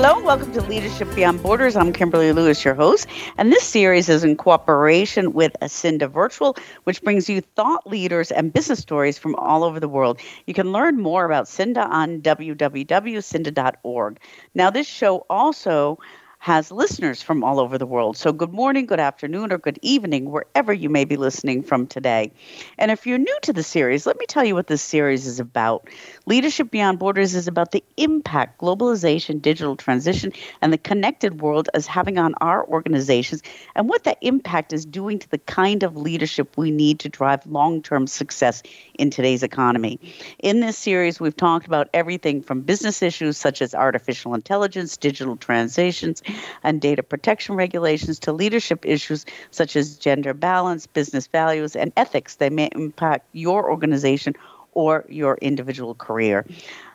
Hello, and welcome to Leadership Beyond Borders. I'm Kimberly Lewis, your host, and this series is in cooperation with Ascinda Virtual, which brings you thought leaders and business stories from all over the world. You can learn more about SIINDA on www.siinda.org. Now, this show also has listeners from all over the world. So, good morning, good afternoon, or good evening, wherever you may be listening from today. And if you're new to the series, let me tell you what this series is about. Leadership Beyond Borders is about the impact globalization, digital transition, and the connected world is having on our organizations and what that impact is doing to the kind of leadership we need to drive long term success in today's economy. In this series, we've talked about everything from business issues such as artificial intelligence, digital transitions, and data protection regulations to leadership issues such as gender balance, business values, and ethics that may impact your organization or your individual career.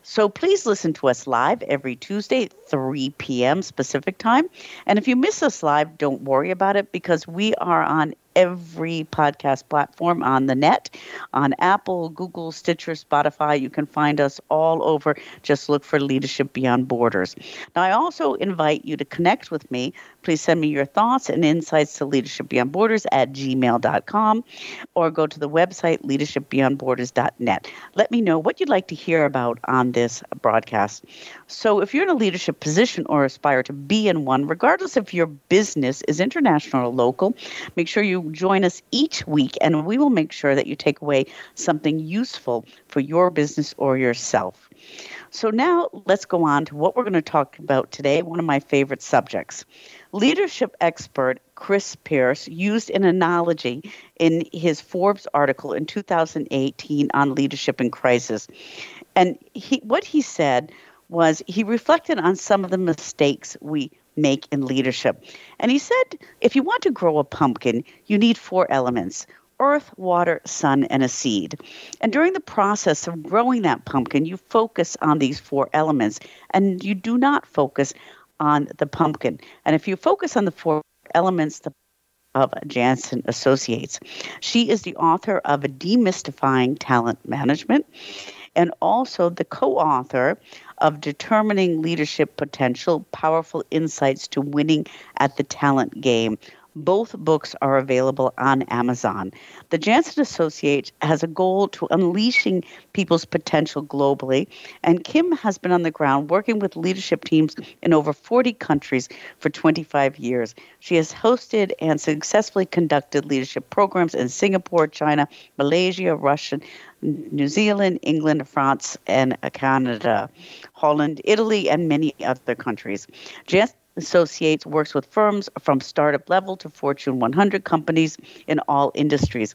So please listen to us live every Tuesday, 3 p.m. Pacific time. And if you miss us live, don't worry about it because we are on every podcast platform on the net on Apple, Google, Stitcher, Spotify. You can find us all over. Just look for Leadership Beyond Borders. Now, I also invite you to connect with me. Please send me your thoughts and insights to Leadership Beyond Borders at gmail.com or go to the website leadershipbeyondborders.net. Let me know what you'd like to hear about on this broadcast. So, if you're in a leadership position or aspire to be in one, regardless if your business is international or local, make sure you join us each week and we will make sure that you take away something useful for your business or yourself. So, now let's go on to what we're going to talk about today, one of my favorite subjects. Leadership expert Chris Pierce used an analogy in his Forbes article in 2018 on leadership in crisis. And he, what he said was he reflected on some of the mistakes we make in leadership. And he said if you want to grow a pumpkin, you need four elements earth, water, sun, and a seed. And during the process of growing that pumpkin, you focus on these four elements and you do not focus on the pumpkin. And if you focus on the four elements, the of Janson Associates. She is the author of Demystifying Talent Management and also the co author of Determining Leadership Potential Powerful Insights to Winning at the Talent Game. Both books are available on Amazon. The Janson Associate has a goal to unleashing people's potential globally, and Kim has been on the ground working with leadership teams in over 40 countries for 25 years. She has hosted and successfully conducted leadership programs in Singapore, China, Malaysia, Russia, New Zealand, England, France, and Canada, Holland, Italy, and many other countries. Associates works with firms from startup level to Fortune 100 companies in all industries.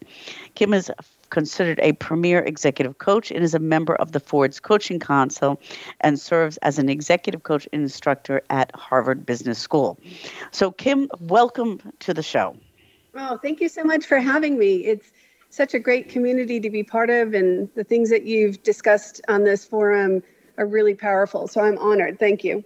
Kim is considered a premier executive coach and is a member of the Forbes Coaching Council and serves as an executive coach and instructor at Harvard Business School. So, Kim, welcome to the show. Oh, thank you so much for having me. It's such a great community to be part of, and the things that you've discussed on this forum are really powerful. So I'm honored. Thank you.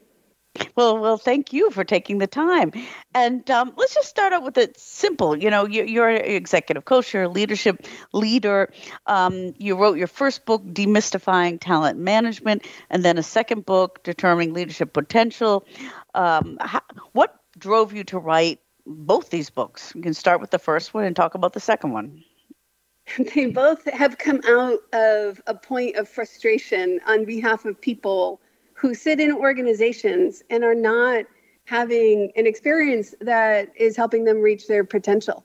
Well, well, thank you for taking the time. And um, let's just start out with it simple. You know, you're, you're an executive coach, you're a leadership leader. Um, you wrote your first book, Demystifying Talent Management, and then a second book, Determining Leadership Potential. Um, how, what drove you to write both these books? You can start with the first one and talk about the second one. they both have come out of a point of frustration on behalf of people who sit in organizations and are not having an experience that is helping them reach their potential.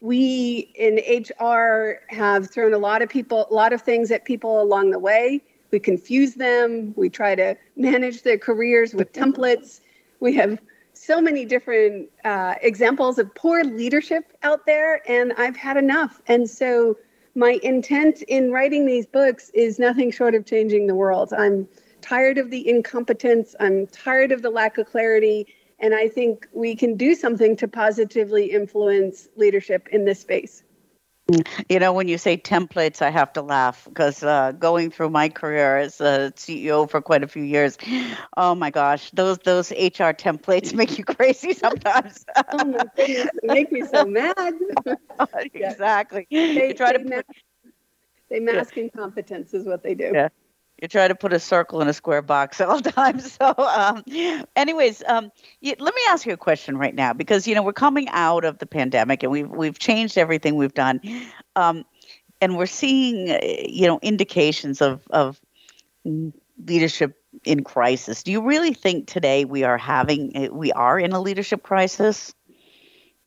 We in HR have thrown a lot of people, a lot of things at people along the way. We confuse them. We try to manage their careers with templates. We have so many different uh, examples of poor leadership out there, and I've had enough. And so, my intent in writing these books is nothing short of changing the world. I'm tired of the incompetence, I'm tired of the lack of clarity, And I think we can do something to positively influence leadership in this space. You know, when you say templates, I have to laugh because uh, going through my career as a CEO for quite a few years, oh my gosh, those those HR templates make you crazy sometimes. oh my goodness, they make me so mad. exactly. They, you try they to put, they mask yeah. incompetence is what they do. Yeah you try to put a circle in a square box all the time. So, um, anyways, um, let me ask you a question right now because you know we're coming out of the pandemic and we've we've changed everything we've done, um, and we're seeing uh, you know indications of of leadership in crisis. Do you really think today we are having uh, we are in a leadership crisis?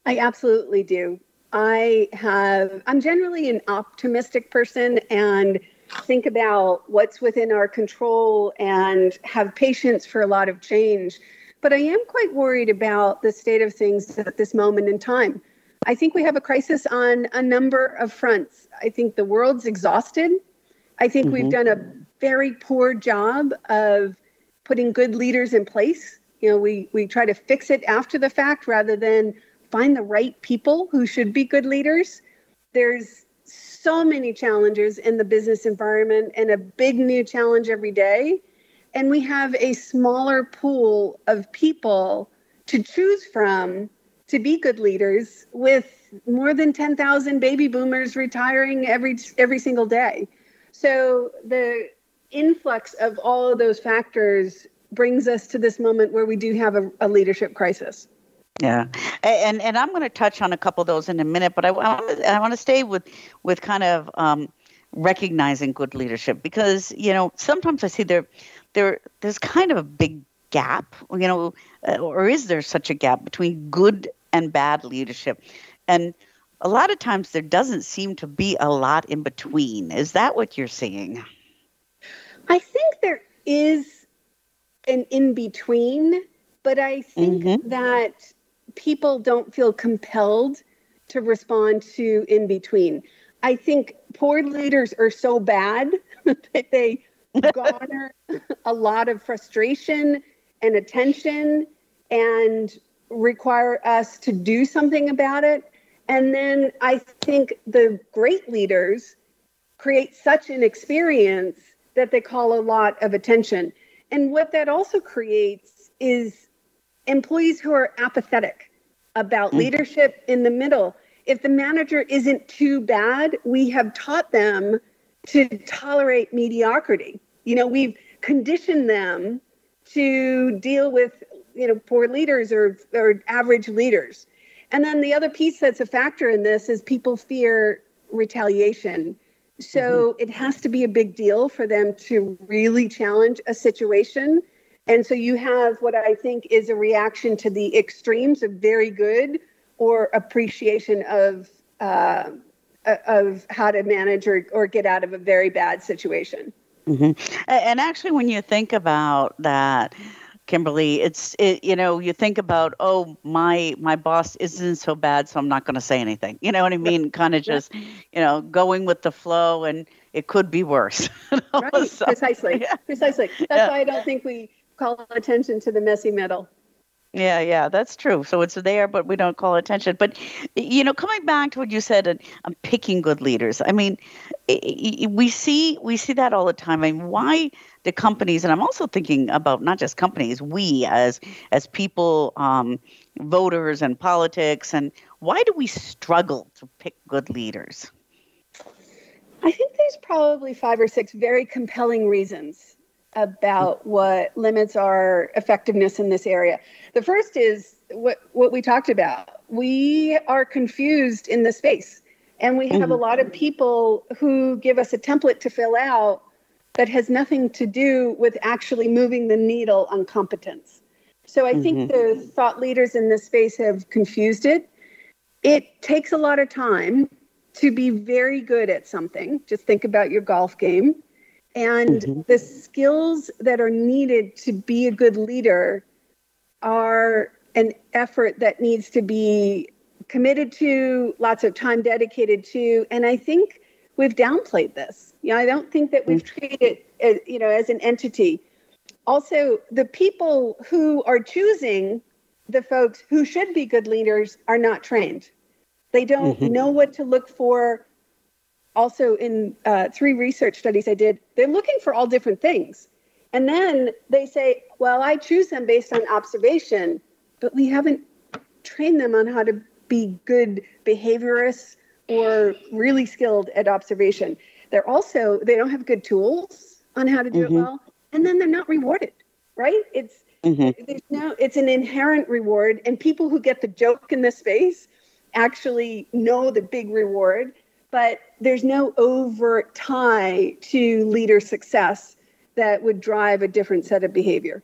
I absolutely do. I have. I'm generally an optimistic person and think about what's within our control and have patience for a lot of change. But I am quite worried about the state of things at this moment in time. I think we have a crisis on a number of fronts. I think the world's exhausted. I think mm-hmm. we've done a very poor job of putting good leaders in place. You know, we we try to fix it after the fact rather than find the right people who should be good leaders. There's so many challenges in the business environment and a big new challenge every day. And we have a smaller pool of people to choose from to be good leaders with more than 10,000 baby boomers retiring every every single day. So the influx of all of those factors brings us to this moment where we do have a, a leadership crisis. Yeah, and and I'm going to touch on a couple of those in a minute, but I, I want to stay with with kind of um, recognizing good leadership because you know sometimes I see there there there's kind of a big gap, you know, uh, or is there such a gap between good and bad leadership, and a lot of times there doesn't seem to be a lot in between. Is that what you're seeing? I think there is an in between, but I think mm-hmm. that people don't feel compelled to respond to in between. I think poor leaders are so bad that they garner a lot of frustration and attention and require us to do something about it. And then I think the great leaders create such an experience that they call a lot of attention. And what that also creates is employees who are apathetic about mm. leadership in the middle. If the manager isn't too bad, we have taught them to tolerate mediocrity. You know, we've conditioned them to deal with, you know, poor leaders or, or average leaders. And then the other piece that's a factor in this is people fear retaliation. So mm-hmm. it has to be a big deal for them to really challenge a situation and so you have what I think is a reaction to the extremes of very good or appreciation of uh, of how to manage or, or get out of a very bad situation. Mm-hmm. And actually, when you think about that, Kimberly, it's it, you know you think about oh my my boss isn't so bad, so I'm not going to say anything. You know what I mean? kind of just you know going with the flow, and it could be worse. right, so, precisely, yeah. precisely. That's yeah. why I don't think we call attention to the messy middle. Yeah, yeah, that's true. So it's there, but we don't call attention. But you know, coming back to what you said, and I'm picking good leaders. I mean, we see we see that all the time. I mean, why the companies? And I'm also thinking about not just companies, we as as people, um, voters, and politics. And why do we struggle to pick good leaders? I think there's probably five or six very compelling reasons about what limits our effectiveness in this area. The first is what what we talked about. We are confused in the space, and we have mm-hmm. a lot of people who give us a template to fill out that has nothing to do with actually moving the needle on competence. So I mm-hmm. think the thought leaders in this space have confused it. It takes a lot of time to be very good at something. Just think about your golf game and mm-hmm. the skills that are needed to be a good leader are an effort that needs to be committed to, lots of time dedicated to. And I think we've downplayed this. You know, I don't think that we've mm-hmm. treated it, as, you know, as an entity. Also, the people who are choosing the folks who should be good leaders are not trained. They don't mm-hmm. know what to look for. Also, in uh, three research studies I did, they're looking for all different things. And then they say, well, I choose them based on observation, but we haven't trained them on how to be good behaviorists or really skilled at observation. They're also, they don't have good tools on how to do mm-hmm. it well. And then they're not rewarded, right? It's, mm-hmm. there's no, it's an inherent reward. And people who get the joke in this space actually know the big reward, but there's no overt tie to leader success that would drive a different set of behavior.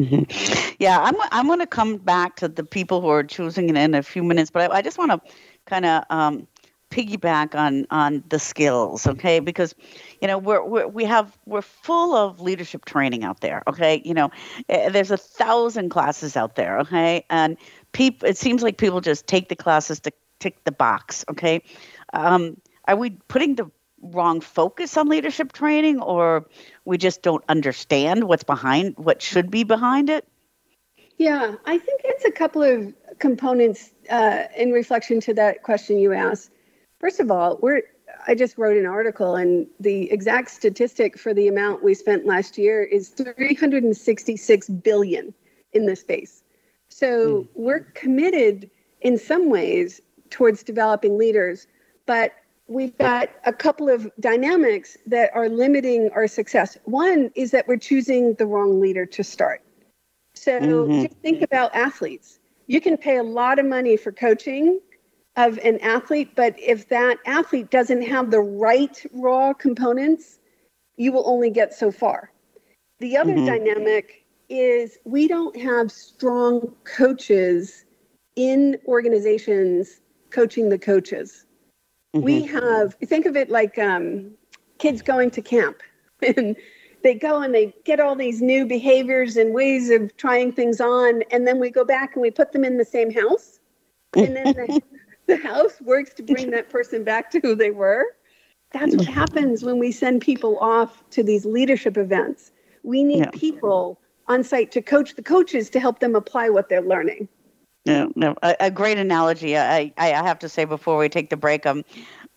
Mm-hmm. Yeah, I'm I'm going to come back to the people who are choosing it in a few minutes, but I, I just want to kind of um, piggyback on on the skills, okay? Because you know we're, we're we have we're full of leadership training out there, okay? You know, eh, there's a thousand classes out there, okay? And people, it seems like people just take the classes to tick the box, okay? Um, are we putting the wrong focus on leadership training or we just don't understand what's behind what should be behind it yeah i think it's a couple of components uh, in reflection to that question you asked first of all we're i just wrote an article and the exact statistic for the amount we spent last year is 366 billion in this space so mm. we're committed in some ways towards developing leaders but we've got a couple of dynamics that are limiting our success. One is that we're choosing the wrong leader to start. So mm-hmm. just think about athletes. You can pay a lot of money for coaching of an athlete, but if that athlete doesn't have the right raw components, you will only get so far. The other mm-hmm. dynamic is we don't have strong coaches in organizations coaching the coaches. Mm-hmm. We have, think of it like um, kids going to camp and they go and they get all these new behaviors and ways of trying things on. And then we go back and we put them in the same house. And then the, the house works to bring that person back to who they were. That's what happens when we send people off to these leadership events. We need yeah. people on site to coach the coaches to help them apply what they're learning. No, no, a, a, great analogy. I, I have to say before we take the break, um,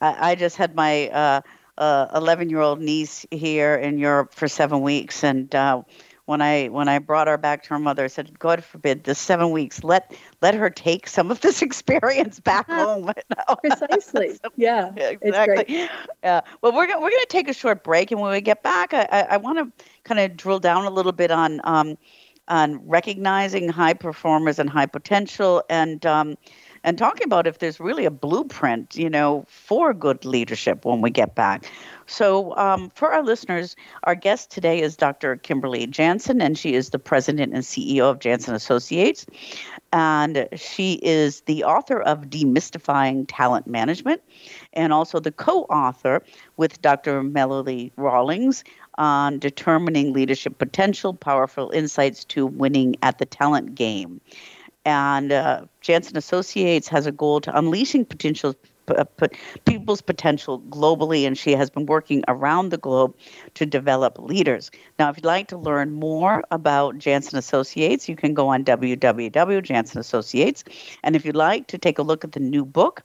I, I just had my uh, uh, 11 year old niece here in Europe for seven weeks, and uh, when I when I brought her back to her mother, I said, "God forbid, this seven weeks. Let let her take some of this experience back home." Precisely. so, yeah. Exactly. Yeah. Well, we're we're going to take a short break, and when we get back, I I, I want to kind of drill down a little bit on. Um, on recognizing high performers and high potential and um, and talking about if there's really a blueprint, you know, for good leadership when we get back. So, um, for our listeners, our guest today is Dr. Kimberly Janson, and she is the president and CEO of Janson Associates. And she is the author of Demystifying Talent Management and also the co author with Dr. Melody Rawlings on determining leadership potential, powerful insights to winning at the talent game. And uh, Janson Associates has a goal to unleashing potential uh, people's potential globally, and she has been working around the globe to develop leaders. Now, if you'd like to learn more about Janson Associates, you can go on www.jansonassociates. And if you'd like to take a look at the new book,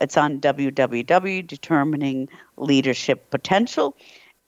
it's on www. Determining Leadership Potential.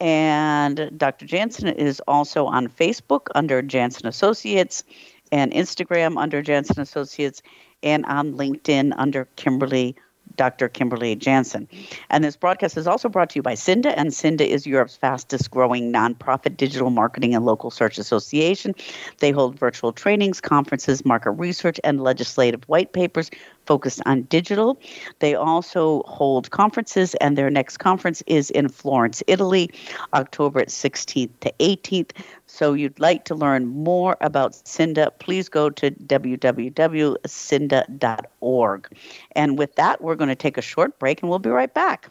And Dr. Janson is also on Facebook under Janson Associates and Instagram under Janson Associates and on LinkedIn under Kimberly Dr. Kimberly Janson. And this broadcast is also brought to you by SIINDA, and SIINDA is Europe's fastest growing nonprofit digital marketing and local search association. They hold virtual trainings, conferences, market research, and legislative white papers focused on digital. They also hold conferences, and their next conference is in Florence, Italy, October 16th to 18th. So you'd like to learn more about SIINDA, please go to www.siinda.org. And with that, we're going to take a short break and we'll be right back.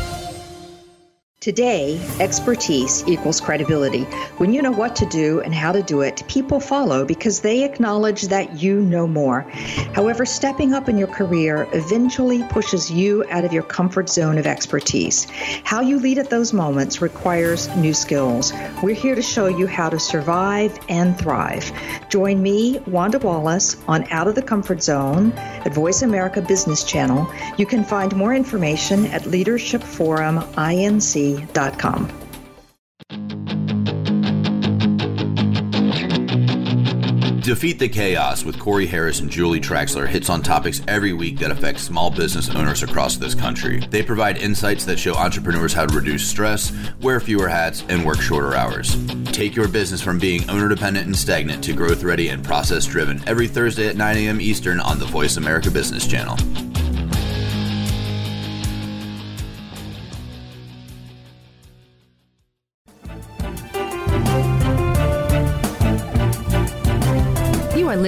Today, expertise equals credibility. When you know what to do and how to do it, people follow because they acknowledge that you know more. However, stepping up in your career eventually pushes you out of your comfort zone of expertise. How you lead at those moments requires new skills. We're here to show you how to survive and thrive. Join me, Wanda Wallace, on Out of the Comfort Zone at Voice America Business Channel. You can find more information at Leadership Forum INC Defeat the Chaos with Corey Harris and Julie Traxler hits on topics every week that affect small business owners across this country. They provide insights that show entrepreneurs how to reduce stress, wear fewer hats, and work shorter hours. Take your business from being owner dependent and stagnant to growth ready and process driven every Thursday at 9 a.m. Eastern on the Voice America Business Channel.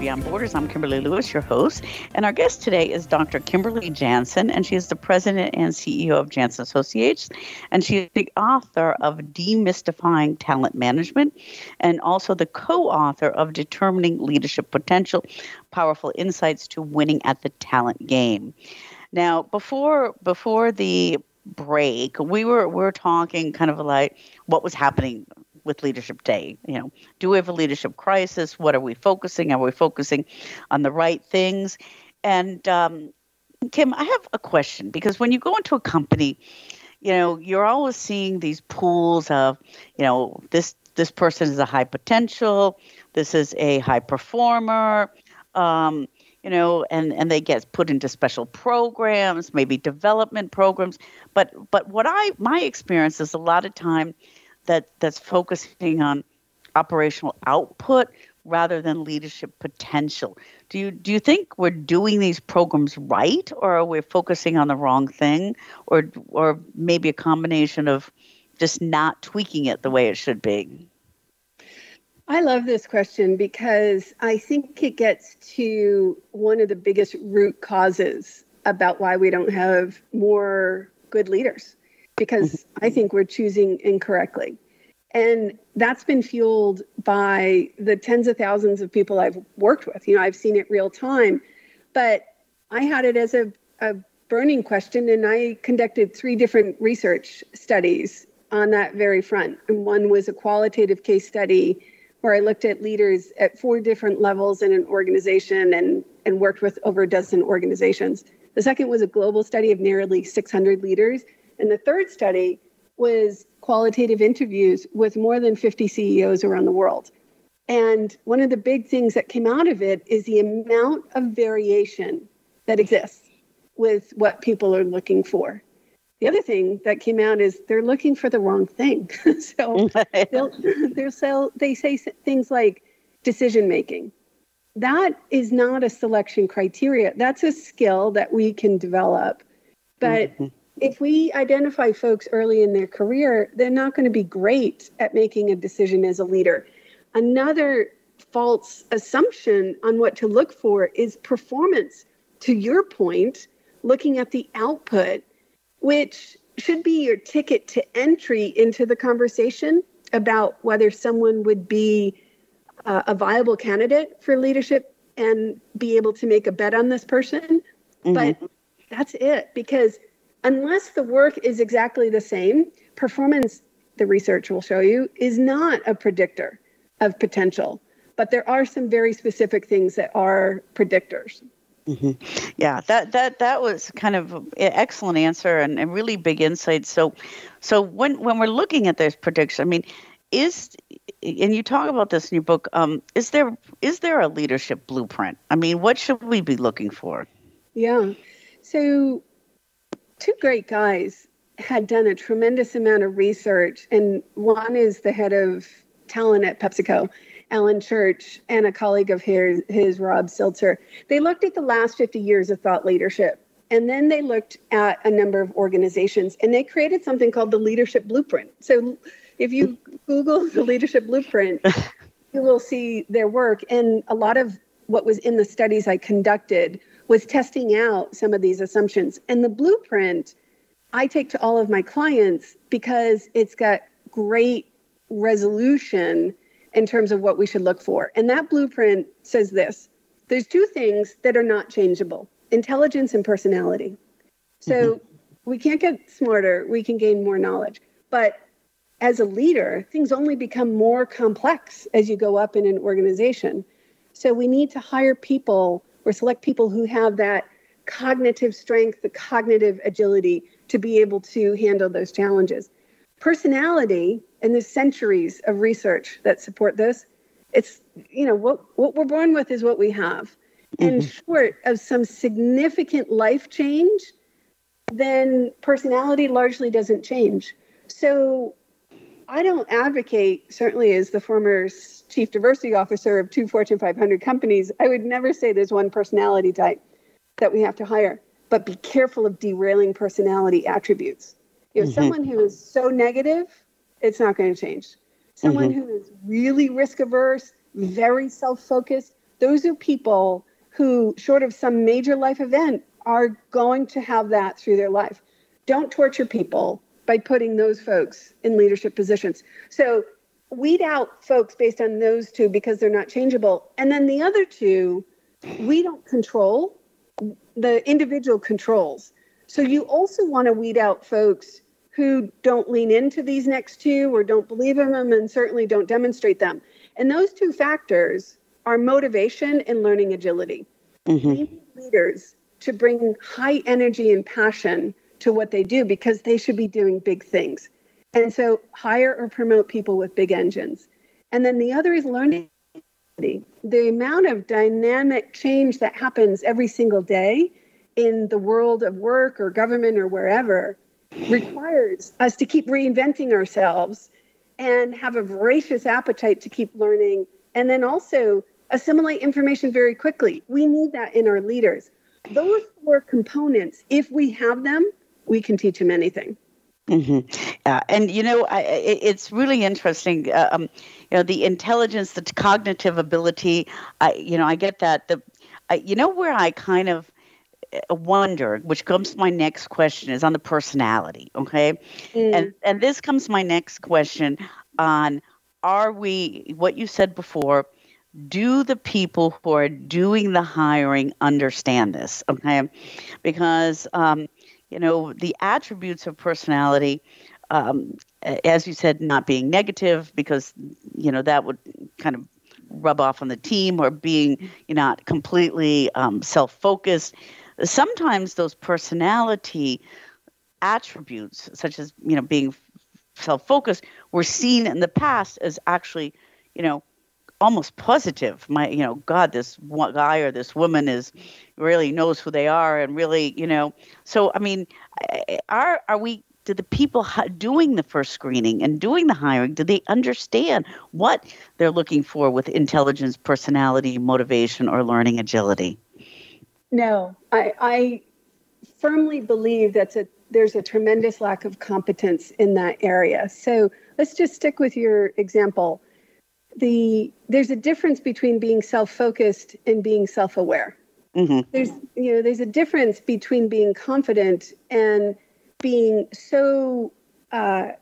Beyond Borders. I'm Kimberly Lewis, your host, and our guest today is Dr. Kimberly Janson, and she is the president and CEO of Janson Associates, and she is the author of Demystifying Talent Management, and also the co-author of Determining Leadership Potential: Powerful Insights to Winning at the Talent Game. Now, before before the break, we were we were talking kind of like what was happening with Leadership Day. You know, do we have a leadership crisis? What are we focusing? Are we focusing on the right things? And um, Kim, I have a question because when you go into a company, you know, you're always seeing these pools of, you know, this this person is a high potential, this is a high performer. Um, you know, and, and they get put into special programs, maybe development programs. But but what I my experience is a lot of time that that's focusing on operational output rather than leadership potential. Do you do you think we're doing these programs right or are we focusing on the wrong thing or or maybe a combination of just not tweaking it the way it should be? I love this question because I think it gets to one of the biggest root causes about why we don't have more good leaders because. I think we're choosing incorrectly. And that's been fueled by the tens of thousands of people I've worked with. You know, I've seen it real time, but I had it as a, a burning question, and I conducted three different research studies on that very front. And one was a qualitative case study where I looked at leaders at four different levels in an organization and, and worked with over a dozen organizations. The second was a global study of nearly 600 leaders and the third study was qualitative interviews with more than 50 CEOs around the world. And one of the big things that came out of it is the amount of variation that exists with what people are looking for. the other thing that came out is they're looking for the wrong thing. so they'll, they'll sell, they say things like decision making. That is not a selection criteria. That's a skill that we can develop. But mm-hmm. If we identify folks early in their career, they're not going to be great at making a decision as a leader. Another false assumption on what to look for is performance. To your point, looking at the output, which should be your ticket to entry into the conversation about whether someone would be uh, a viable candidate for leadership and be able to make a bet on this person. Mm-hmm. But that's it, because unless the work is exactly the same, performance, the research will show you, is not a predictor of potential. But there are some very specific things that are predictors. Mm-hmm. Yeah, that that that was kind of an excellent answer and, and really big insight. So, so when when we're looking at this prediction, I mean, is and you talk about this in your book. Um, is there is there a leadership blueprint? I mean, what should we be looking for? Yeah, so two great guys had done a tremendous amount of research, and one is the head of talent at PepsiCo, Allan Church and a colleague of his, his Rob Silzer, they looked at the last 50 years of thought leadership. And then they looked at a number of organizations and they created something called the Leadership Blueprint. So if you Google the Leadership Blueprint, you will see their work. And a lot of what was in the studies I conducted was testing out some of these assumptions. And the blueprint I take to all of my clients because it's got great resolution in terms of what we should look for. And that blueprint says this there's two things that are not changeable intelligence and personality. So mm-hmm. we can't get smarter, we can gain more knowledge. But as a leader, things only become more complex as you go up in an organization. So we need to hire people or select people who have that cognitive strength, the cognitive agility to be able to handle those challenges. Personality and there's centuries of research that support this. It's, you know, what, what we're born with is what we have. Mm-hmm. And short of some significant life change, then personality largely doesn't change. So I don't advocate, certainly as the former chief diversity officer of two Fortune 500 companies, I would never say there's one personality type that we have to hire, but be careful of derailing personality attributes. If mm-hmm. someone who is so negative it's not going to change. Someone mm-hmm. who is really risk averse, very self focused, those are people who, short of some major life event, are going to have that through their life. Don't torture people by putting those folks in leadership positions. So weed out folks based on those two because they're not changeable. And then the other two, we don't control, the individual controls. So you also want to weed out folks who don't lean into these next two or don't believe in them and certainly don't demonstrate them. And those two factors are motivation and learning agility. Mm-hmm. Leaders to bring high energy and passion to what they do because they should be doing big things. And so hire or promote people with big engines. And then the other is learning. The amount of dynamic change that happens every single day in the world of work or government or wherever requires us to keep reinventing ourselves and have a voracious appetite to keep learning and then also assimilate information very quickly. We need that in our leaders. Those four components, if we have them, we can teach him anything. Mm-hmm. Yeah, and you know, I, it's really interesting. Uh, um, you know, the intelligence, the cognitive ability. I, you know, I get that. The, I, you know, where I kind of wonder, which comes to my next question, is on the personality. Okay, mm. and and this comes my next question on: Are we what you said before? Do the people who are doing the hiring understand this? Okay, because um, you know the attributes of personality. Um, as you said, not being negative because you know that would kind of rub off on the team or being you know, not completely um, self-focused sometimes those personality attributes, such as you know being self-focused, were seen in the past as actually, you know, almost positive. My, you know, God, this guy or this woman is really knows who they are, and really, you know. So, I mean, are are we? Do the people doing the first screening and doing the hiring do they understand what they're looking for with intelligence, personality, motivation, or learning agility? No, I, I firmly believe that's a there's a tremendous lack of competence in that area. So let's just stick with your example the there's a difference between being self-focused and being self-aware. Mm-hmm. There's you know there's a difference between being confident and being so uh,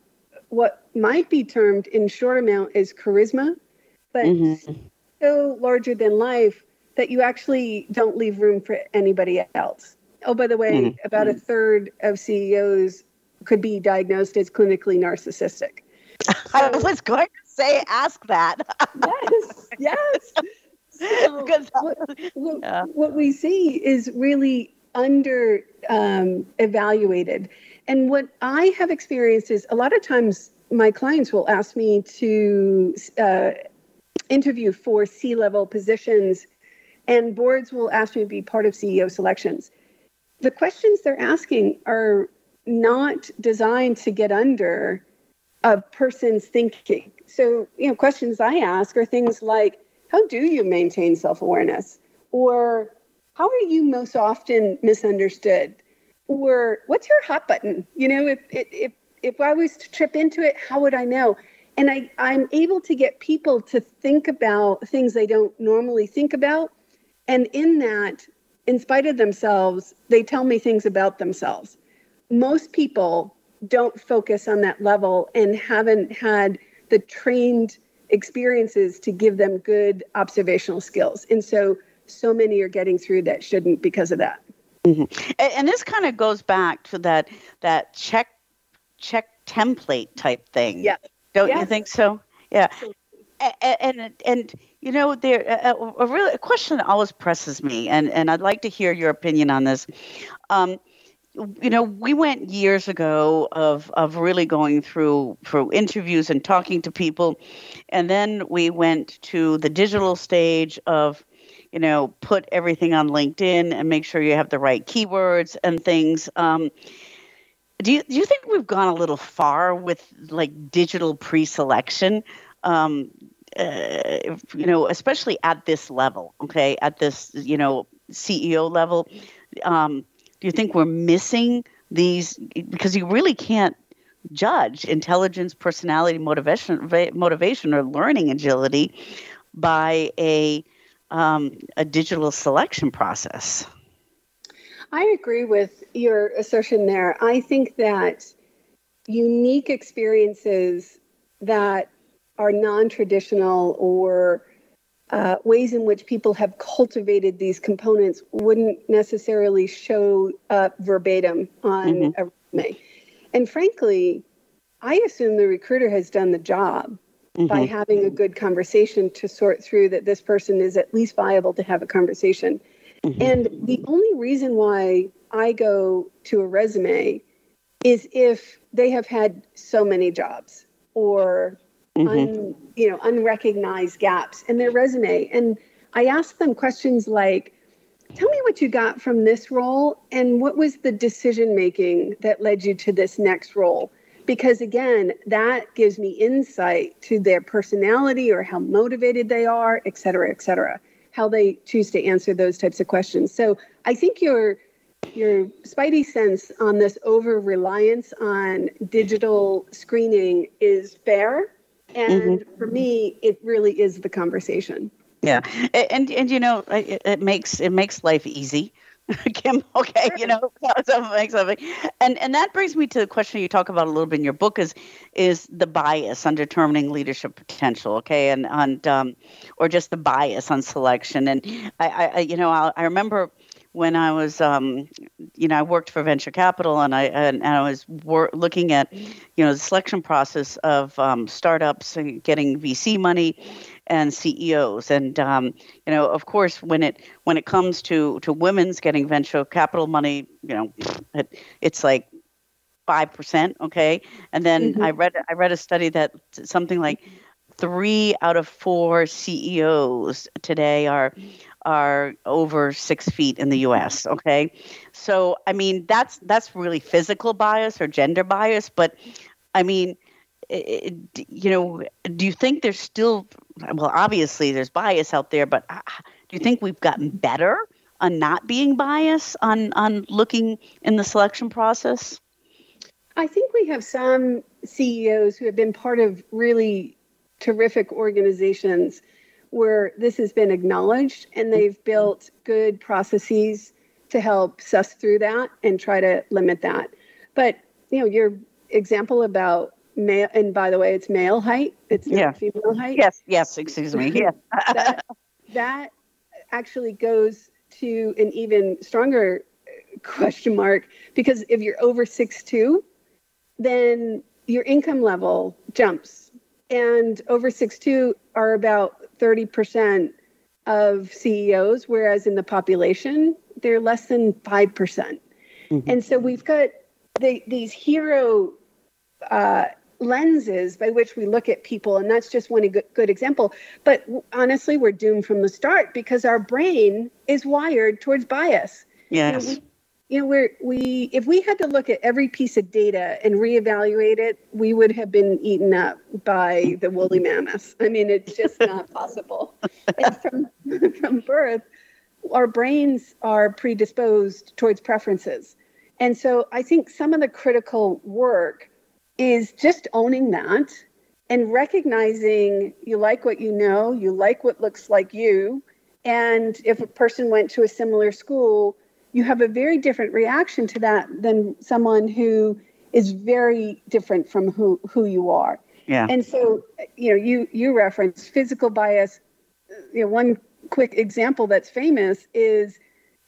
what might be termed in short amount as charisma, but mm-hmm. so larger than life that you actually don't leave room for anybody else. Oh, by the way, mm-hmm. about a third of CEOs could be diagnosed as clinically narcissistic. So, I was going to say ask that. yes, yes. So what, what, yeah. what, we see is really under um, evaluated. And what I have experienced is a lot of times my clients will ask me to uh, interview for C level positions, and boards will ask me to be part of CEO selections. The questions they're asking are not designed to get under a person's thinking. So, you know, questions I ask are things like, how do you maintain self-awareness? Or how are you most often misunderstood? Or what's your hot button? You know, if if if I was to trip into it, how would I know? And I, I'm able to get people to think about things they don't normally think about. And in that, in spite of themselves, they tell me things about themselves. Most people don't focus on that level and haven't had the trained experiences to give them good observational skills. And so, so many are getting through that shouldn't because of that. Mm-hmm. And, and, this kind of goes back to that that check check template type thing. Yeah. Don't yes. you think so? Yeah. And, and, and you know there a, a, really a question that always presses me and and I'd like to hear your opinion on this. Um, you know, we went years ago of of really going through through interviews and talking to people, and then we went to the digital stage of, you know, put everything on LinkedIn and make sure you have the right keywords and things. Um, do you do you think we've gone a little far with like digital pre-selection? Um, uh, you know, especially at this level, okay, at this you know CEO level. Um, do you think we're missing these because you really can't judge intelligence, personality, motivation, motivation, or learning agility by a um, a digital selection process? I agree with your assertion there. I think that unique experiences that are non-traditional or uh, ways in which people have cultivated these components wouldn't necessarily show up verbatim on mm-hmm. a resume. And frankly, I assume the recruiter has done the job mm-hmm. by having a good conversation to sort through that this person is at least viable to have a conversation. Mm-hmm. And the only reason why I go to a resume is if they have had so many jobs or mm-hmm. un, you know, unrecognized gaps in their resume. And I asked them questions like, tell me what you got from this role and what was the decision making that led you to this next role because again that gives me insight to their personality or how motivated they are et cetera et cetera how they choose to answer those types of questions so i think your your spidey sense on this over reliance on digital screening is fair and mm-hmm. for me it really is the conversation. Yeah. And and you know it, it makes it makes life easy. Kim, okay, you know, so makes something, and and that brings me to the question you talk about a little bit in your book is is the bias on determining leadership potential, okay, and and um, or just the bias on selection, and I, I you know I, I remember when I was, um, you know, I worked for venture capital, and I and, and I was wor- looking at, you know, the selection process of um, startups and getting VC money and CEOs, and um, you know, of course, when it when it comes to to women's getting venture capital money, you know, it, it's like five percent, okay, and then mm-hmm. I read I read a study that something like three out of four CEOs today are are over six feet in the U.S. Okay, so I mean that's that's really physical bias or gender bias, but I mean, it, you know, do you think there's still well, obviously there's bias out there, but uh, do you think we've gotten better on not being biased on on looking in the selection process? I think we have some CEOs who have been part of really terrific organizations where this has been acknowledged and they've built good processes to help suss through that and try to limit that. But you know, your example about male and by the way, it's male height, it's not yeah. female height. Yes, yes, excuse me. Yeah. that, that actually goes to an even stronger uh, question mark because if you're over six two, then your income level jumps. And over six two are about 30% of CEOs, whereas in the population, they're less than 5%. percent mm hmm And so we've got the, these hero uh, lenses by which we look at people, and that's just one good, good example. But honestly, we're doomed from the start because our brain is wired towards bias. Yes. You know, you know, we're, we if we had to look at every piece of data and reevaluate it, we would have been eaten up by the woolly mammoths. I mean, it's just not possible. And from from birth, our brains are predisposed towards preferences, and so I think some of the critical work is just owning that and recognizing you like what you know, you like what looks like you, and if a person went to a similar school you have a very different reaction to that than someone who is very different from who who you are. Yeah. And so, you know, you you reference physical bias. You know, one quick example that's famous is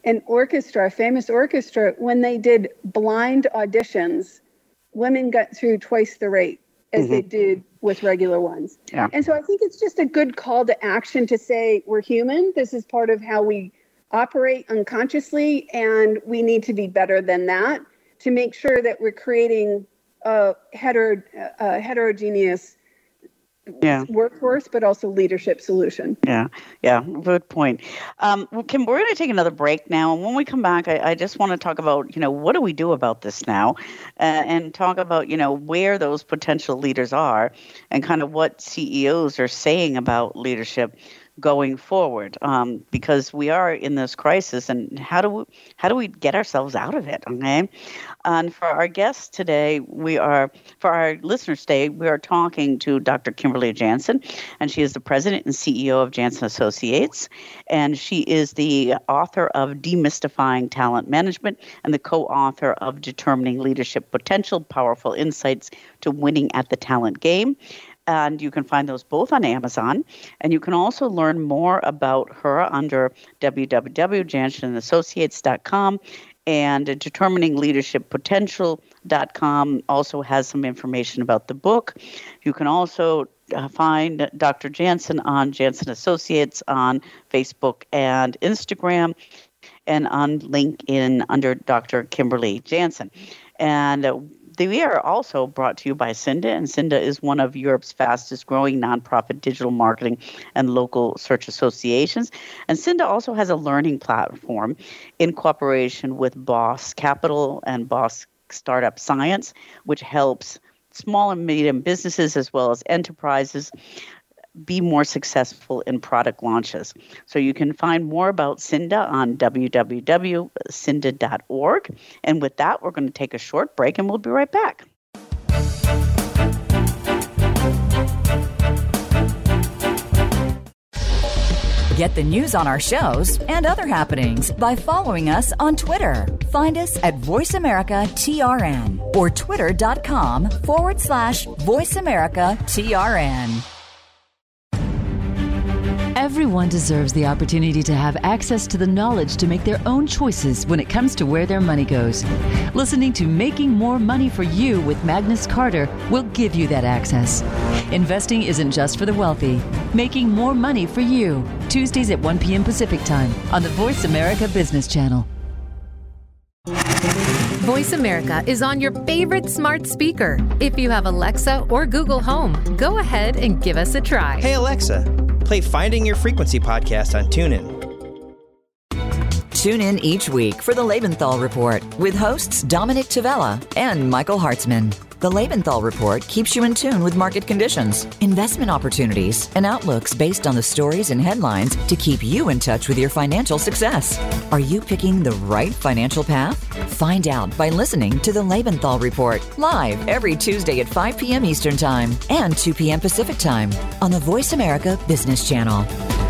an orchestra, a famous orchestra, when they did blind auditions, women got through twice the rate as mm-hmm. they did with regular ones. Yeah. And so I think it's just a good call to action to say we're human. This is part of how we operate unconsciously, and we need to be better than that to make sure that we're creating a, hetero, a heterogeneous yeah. workforce, but also leadership solution. Yeah, yeah, good point. Um, Kim, we're going to take another break now, and when we come back, I, I, just want to talk about you know what do we do about this now, uh, and talk about you know where those potential leaders are, and kind of what CEOs are saying about leadership going forward um, because we are in this crisis and how do we how do we get ourselves out of it okay? And for our guests today we are for our listeners today we are talking to dr kimberly janson and she is the president and ceo of janson associates and she is the author of demystifying talent management and the co-author of determining leadership potential powerful insights to winning at the talent game and you can find those both on Amazon. And you can also learn more about her under www.jansonassociates.com and determiningleadershippotential.com also has some information about the book. You can also uh, find Dr. Janson on Janson Associates on Facebook and Instagram and on LinkedIn under Dr. Kimberly Janson. And uh, we are also brought to you by SIINDA, and SIINDA is one of Europe's fastest growing nonprofit digital marketing and local search associations. And SIINDA also has a learning platform in cooperation with Boss Capital and Boss Startup Science, which helps small and medium businesses as well as enterprises be more successful in product launches. So you can find more about SIINDA on www.siinda.org. And with that, we're going to take a short break and we'll be right back. Get the news on our shows and other happenings by following us on Twitter. Find us at VoiceAmericaTRN or twitter.com forward slash VoiceAmericaTRN. Everyone deserves the opportunity to have access to the knowledge to make their own choices when it comes to where their money goes. Listening to Making More Money for You with Magnus Carter will give you that access. Investing isn't just for the wealthy. Making More Money for You, Tuesdays at 1 p.m. Pacific Time on the Voice America Business Channel. Voice America is on your favorite smart speaker. If you have Alexa or Google Home, go ahead and give us a try. Hey, Alexa, play Finding Your Frequency podcast on TuneIn. Tune in each week for the Labenthal Report with hosts Dominic Tavella and Michael Hartzman. The Labenthal Report keeps you in tune with market conditions, investment opportunities, and outlooks based on the stories and headlines to keep you in touch with your financial success. Are you picking the right financial path? Find out by listening to the Labenthal Report live every Tuesday at 5 p.m. Eastern Time and 2 p.m. Pacific Time on the Voice America Business Channel.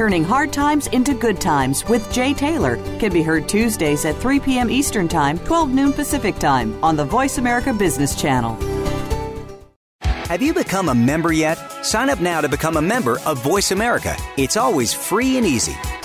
Turning Hard Times into Good Times with Jay Taylor can be heard Tuesdays at 3 p.m. Eastern Time, 12 noon Pacific Time on the Voice America Business Channel. Have you become a member yet? Sign up now to become a member of Voice America. It's always free and easy.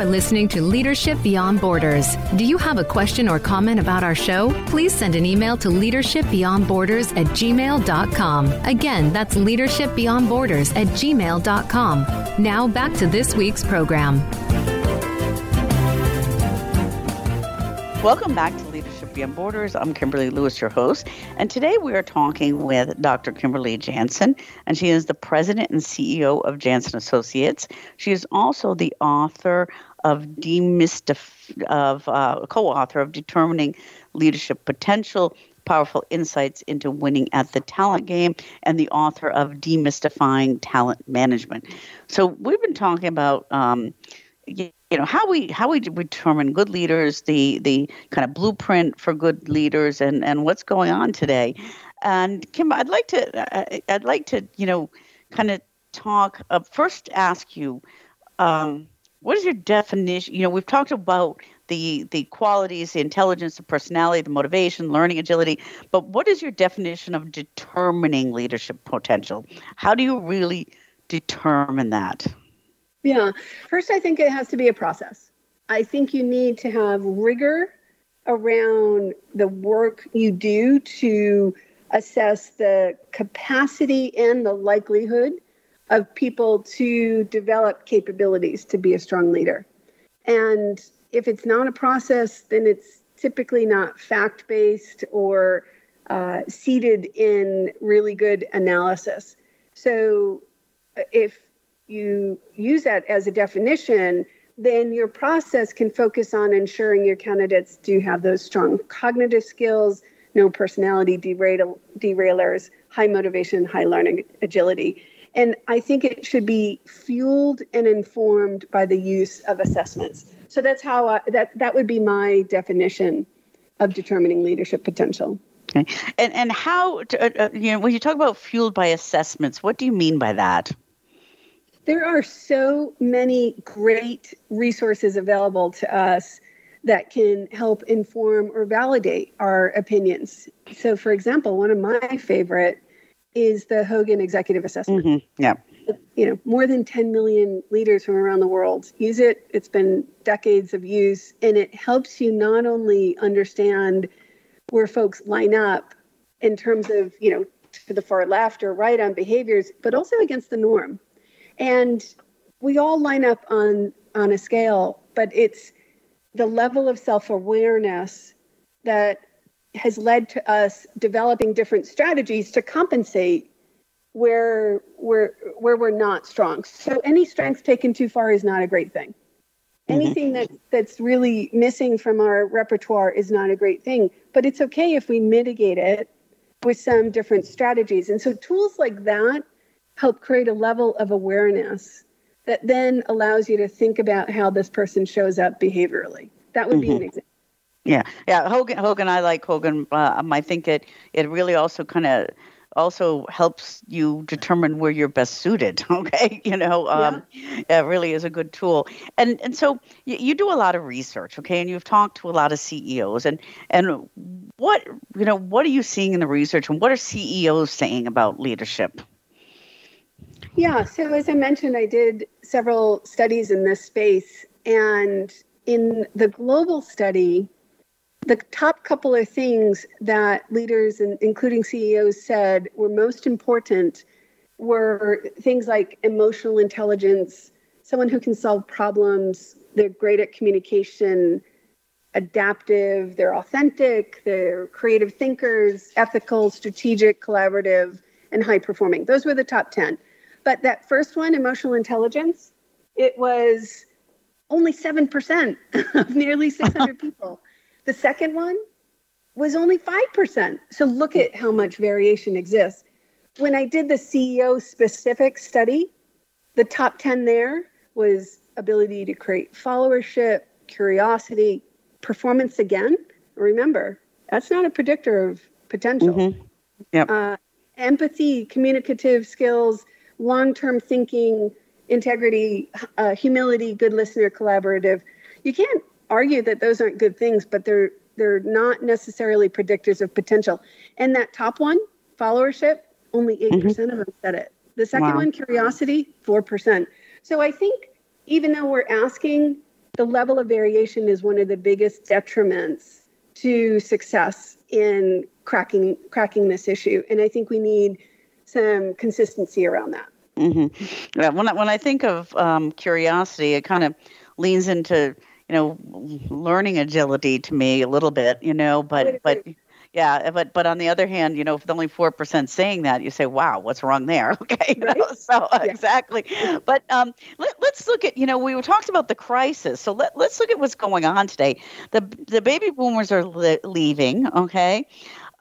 Are listening to Leadership Beyond Borders. Do you have a question or comment about our show? Please send an email to leadershipbeyondborders at gmail.com. Again, that's leadershipbeyondborders at gmail.com. Now back to this week's program. Welcome back to Leadership Beyond Borders. I'm Kimberly Lewis, your host. And today we are talking with Dr. Kimberly Janson, and she is the president and CEO of Janson Associates. She is also the author of Demystif- of uh, co-author of Determining Leadership Potential, Powerful Insights into Winning at the Talent Game, and the author of Demystifying Talent Management. So we've been talking about um, you know how we how we determine good leaders, the the kind of blueprint for good leaders, and and what's going on today. And Kim, I'd like to I'd like to you know kind of talk uh, first ask you. Um, what is your definition? You know, we've talked about the the qualities, the intelligence, the personality, the motivation, learning agility. But what is your definition of determining leadership potential? How do you really determine that? Yeah. First, I think it has to be a process. I think you need to have rigor around the work you do to assess the capacity and the likelihood of people to develop capabilities to be a strong leader. And if it's not a process, then it's typically not fact based or uh, seated in really good analysis. So if you use that as a definition, then your process can focus on ensuring your candidates do have those strong cognitive skills, no personality derail, derailers, high motivation, high learning agility. And I think it should be fueled and informed by the use of assessments. So that's how I, that that would be my definition of determining leadership potential. Okay. And and how uh, uh, you know when you talk about fueled by assessments, what do you mean by that? There are so many great resources available to us that can help inform or validate our opinions. So, for example, one of my favorite is the Hogan Executive Assessment. Mm-hmm. Yeah. You know, more than 10 million leaders from around the world use it. It's been decades of use, and it helps you not only understand where folks line up in terms of, you know, to the far left or right on behaviors, but also against the norm. And we all line up on on a scale, but it's the level of self-awareness that has led to us developing different strategies to compensate where we're where we're not strong. So any strength taken too far is not a great thing. Mm-hmm. Anything that that's really missing from our repertoire is not a great thing. But it's okay if we mitigate it with some different strategies. And so tools like that help create a level of awareness that then allows you to think about how this person shows up behaviorally. That would mm-hmm. be an mm-hmm. example. Yeah, yeah. Hogan, Hogan, I like Hogan. Um, I think it it really also kind of also helps you determine where you're best suited. Okay, you know, um, yeah. it really is a good tool. And and so you, you do a lot of research, okay, and you've talked to a lot of CEOs. And and what you know, what are you seeing in the research, and what are CEOs saying about leadership? Yeah, so as I mentioned, I did several studies in this space, and in the global study, the top couple of things that leaders, and including CEOs, said were most important were things like emotional intelligence, someone who can solve problems, they're great at communication, adaptive, they're authentic, they're creative thinkers, ethical, strategic, collaborative, and high performing. Those were the top 10. But that first one, emotional intelligence, it was only 7% of nearly 600 people. The second one was only 5%. So look at how much variation exists. When I did the CEO specific study, the top 10 there was ability to create followership, curiosity, performance again. Remember, that's not a predictor of potential. Mm-hmm. Yep. Uh, empathy, communicative skills, long term thinking, integrity, uh, humility, good listener, collaborative. You can't argue that those aren't good things, but they're they're not necessarily predictors of potential. And that top one, followership, only 8 mm-hmm. percent mm hmm of them said it. The second wow. one, curiosity, 4%. So I think even though we're asking, the level of variation is one of the biggest detriments to success in cracking cracking this issue. And I think we need some consistency around that. Mm-hmm. Yeah, when I, when I think of um, curiosity, it kind of leans into you know learning agility to me a little bit you know but but yeah but but on the other hand you know if only 4% saying that you say wow what's wrong there? Okay right? so uh, yeah. exactly. But um let, us look at you know we talked about the crisis so let, let's look at what's going on today. The the baby boomers are li- leaving okay?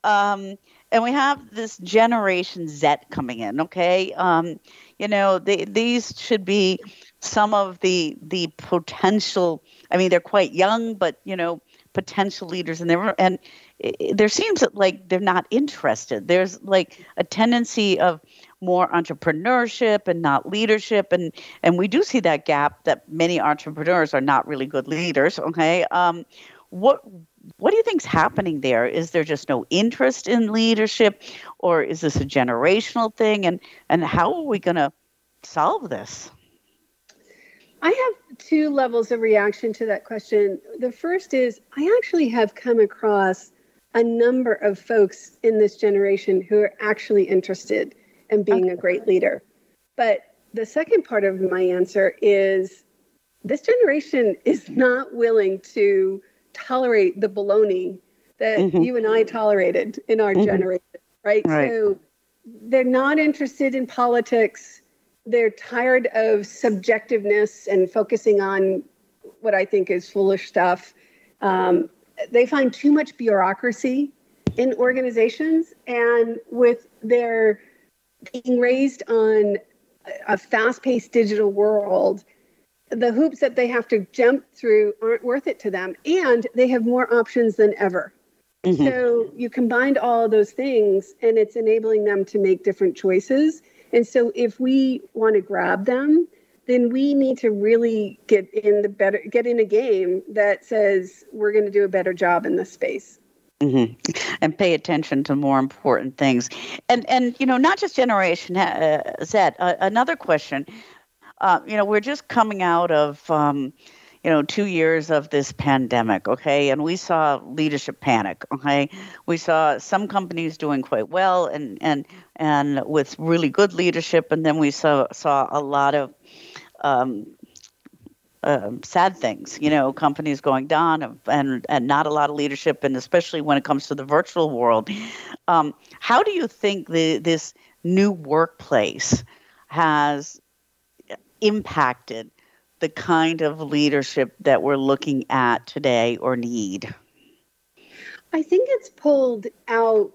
Um and we have this generation z coming in okay? Um you know they, these should be some of the the potential I mean, they're quite young, but you know, potential leaders, and there and it, there seems like they're not interested. There's like a tendency of more entrepreneurship and not leadership, and and we do see that gap that many entrepreneurs are not really good leaders. Okay, um, what what do you think's happening there? Is there just no interest in leadership, or is this a generational thing? And and how are we going to solve this? I have two levels of reaction to that question. The first is I actually have come across a number of folks in this generation who are actually interested in being okay. a great leader. But the second part of my answer is this generation is not willing to tolerate the baloney that mm-hmm. you and I tolerated in our mm-hmm. generation, right? right? So they're not interested in politics they're tired of subjectiveness and focusing on what I think is foolish stuff. Um, they find too much bureaucracy in organizations, and with their being raised on a fast paced digital world, the hoops that they have to jump through aren't worth it to them, and they have more options than ever. Mm-hmm. So you combined all of those things, and it's enabling them to make different choices and so if we want to grab them, then we need to really get in the better get in a game that says we're going to do a better job in this space. Mm-hmm. And pay attention to more important things, and and you know not just Generation uh, Z. Uh, another question, uh, you know, we're just coming out of um, you know, two years of this pandemic, okay, and we saw leadership panic, okay. We saw some companies doing quite well and and and with really good leadership, and then we saw saw a lot of um, uh, sad things, you know, companies going down and and not a lot of leadership, and especially when it comes to the virtual world. Um, how do you think the this new workplace has impacted the kind of leadership that we're looking at today or need? I think it's pulled out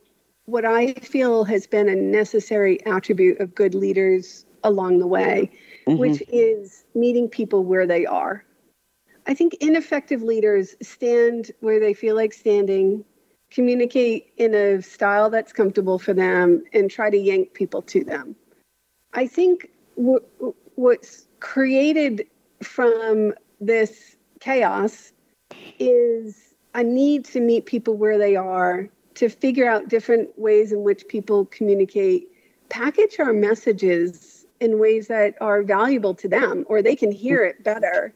what I feel has been a necessary attribute of good leaders along the way, mm-hmm. which is meeting people where they are. I think ineffective leaders stand where they feel like standing, communicate in a style that's comfortable for them, and try to yank people to them. I think w- what's created from this chaos is a need to meet people where they are, to figure out different ways in which people communicate, package our messages in ways that are valuable to them or they can hear it better,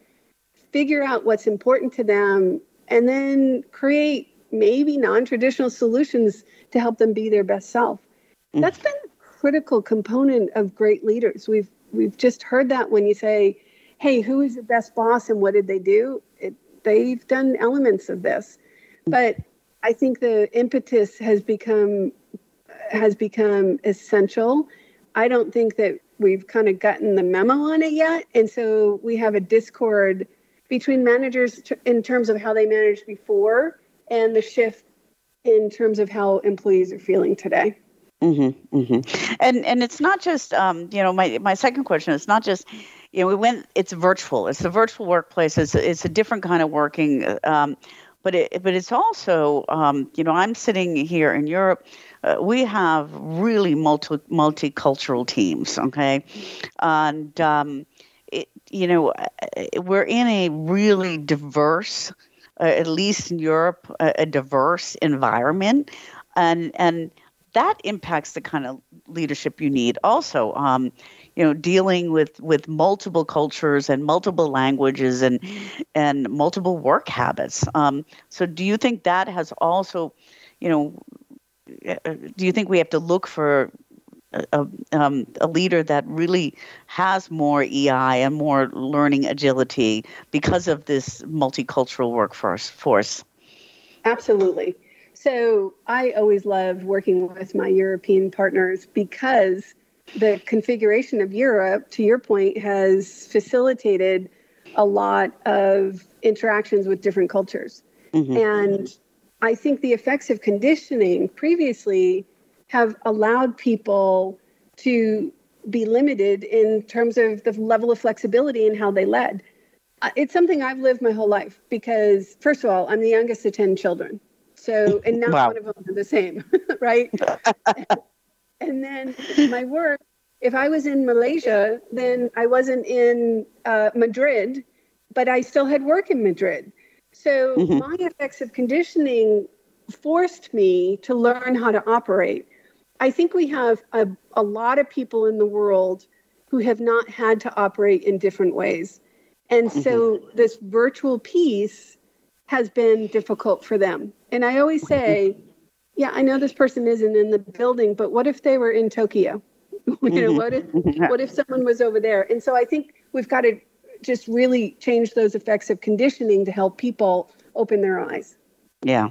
figure out what's important to them, and then create maybe non traditional solutions to help them be their best self. Mm. That's been a critical component of great leaders. We've we've just heard that when you say, "Hey, who is the best boss and what did they do?" It, they've done elements of this, but I think the impetus has become has become essential. I don't think that we've kind of gotten the memo on it yet, and so we have a discord between managers in terms of how they managed before and the shift in terms of how employees are feeling today. Mm-hmm, mm-hmm. And and it's not just um, you know my my second question. It's not just you know we went. It's virtual. It's a virtual workplace. It's it's a different kind of working. Um, but it but it's also um, you know I'm sitting here in Europe. Uh, we have really multi multicultural teams. Okay, and um, it, you know we're in a really diverse. Uh, at least in Europe, a, a diverse environment, and and that impacts the kind of leadership you need also um, you know dealing with with multiple cultures and multiple languages and and multiple work habits um, so do you think that has also you know uh, do you think we have to look for a, um, a leader that really has more EI and more learning agility because of this multicultural workforce force? Absolutely. So I always love working with my European partners because the configuration of Europe, to your point, has facilitated a lot of interactions with different cultures. Mm-hmm. And I think the effects of conditioning previously have allowed people to be limited in terms of the level of flexibility in how they led. Uh, it's something I've lived my whole life because, first of all, I'm the youngest of 10 children. So, and not wow. one of them are the same, right? and then my work, if I was in Malaysia, then I wasn't in uh, Madrid, but I still had work in Madrid. So mm-hmm. my effects of conditioning forced me to learn how to operate. I think we have a, a lot of people in the world who have not had to operate in different ways. And so mm-hmm. this virtual piece has been difficult for them. And I always say, yeah, I know this person isn't in the building, but what if they were in Tokyo? you know, what if what if someone was over there? And so I think we've got to just really change those effects of conditioning to help people open their eyes. Yeah.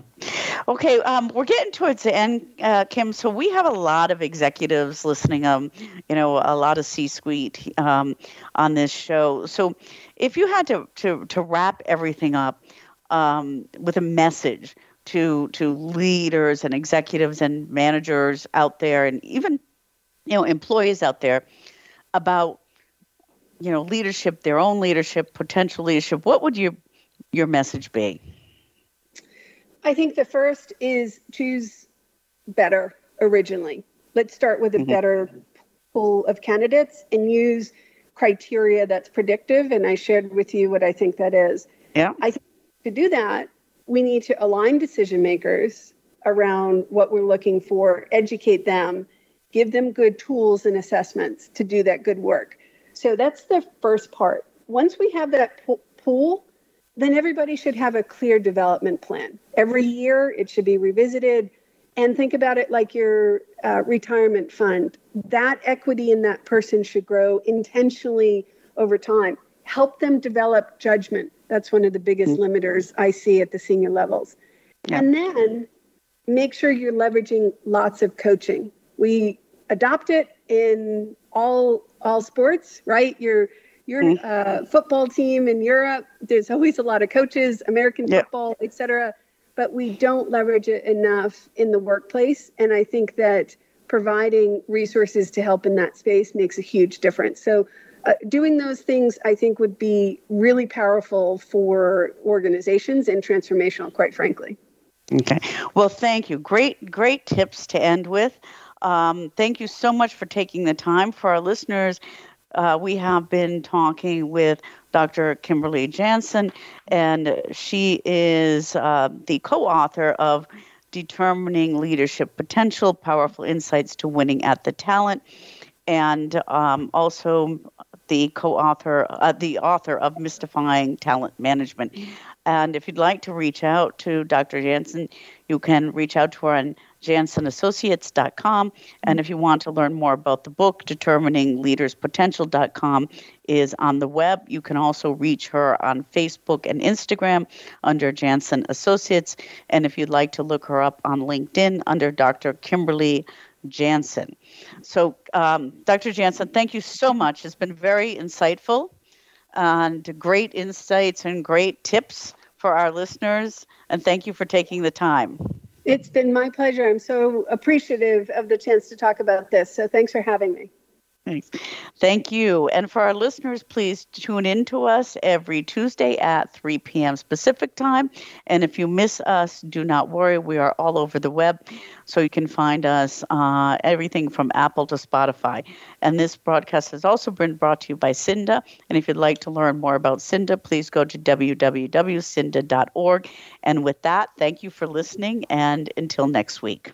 Okay, um, we're getting towards the end, uh, Kim. So we have a lot of executives listening. Um, you know, a lot of C-suite um, on this show. So, if you had to to to wrap everything up um, with a message to to leaders and executives and managers out there and even you know employees out there about you know leadership their own leadership potential leadership. What would your your message be? I think the first is choose better originally. Let's start with a mm-hmm. better pool of candidates and use criteria that's predictive. And i shared with you what i think that is. Yeah. I think to do that we need to align decision makers around what we're looking for, educate them, give them good tools and assessments to do that good work. So that's the first part. Once we have that pool, then everybody should have a clear development plan. Every year it should be revisited and think about it like your uh, retirement fund. That equity in that person should grow intentionally over time. Help them develop judgment that's one of the biggest mm-hmm. limiters I see at the senior levels. Yeah. And then make sure you're leveraging lots of coaching. We adopt it in all all sports, right? Your your mm-hmm. uh, football team in Europe, there's always a lot of coaches, American football, etc. but we don't leverage it enough in the workplace. And I think that providing resources to help in that space makes a huge difference. So, uh, doing those things, I think, would be really powerful for organizations and transformational, quite frankly. Okay. Well, thank you. Great, great tips to end with. Um, thank you so much for taking the time for our listeners. Uh, we have been talking with Dr. Kimberly Janson, and she is uh, the co author of Determining Leadership Potential Powerful Insights to Winning at the Talent, and um, also the co-author, uh, the author of Mystifying Talent Management. And if you'd like to reach out to Dr. Janson, you can reach out to her on jansonassociates.com. And if you want to learn more about the book, determiningleaderspotential.com is on the web. You can also reach her on Facebook and Instagram under Janson Associates. And if you'd like to look her up on LinkedIn under Dr. Kimberly Janson. So, um, Dr. Janson, thank you so much. It's been very insightful and great insights and great tips for our listeners. And thank you for taking the time. It's been my pleasure. I'm so appreciative of the chance to talk about this. So thanks for having me. Thanks. Thank you. And for our listeners, please tune in to us every Tuesday at 3 p.m. Pacific time. And if you miss us, do not worry. We are all over the web. So you can find us uh, everything from Apple to Spotify. And this broadcast has also been brought to you by SIINDA. And if you'd like to learn more about SIINDA, please go to www.siinda.org. And with that, thank you for listening. And until next week.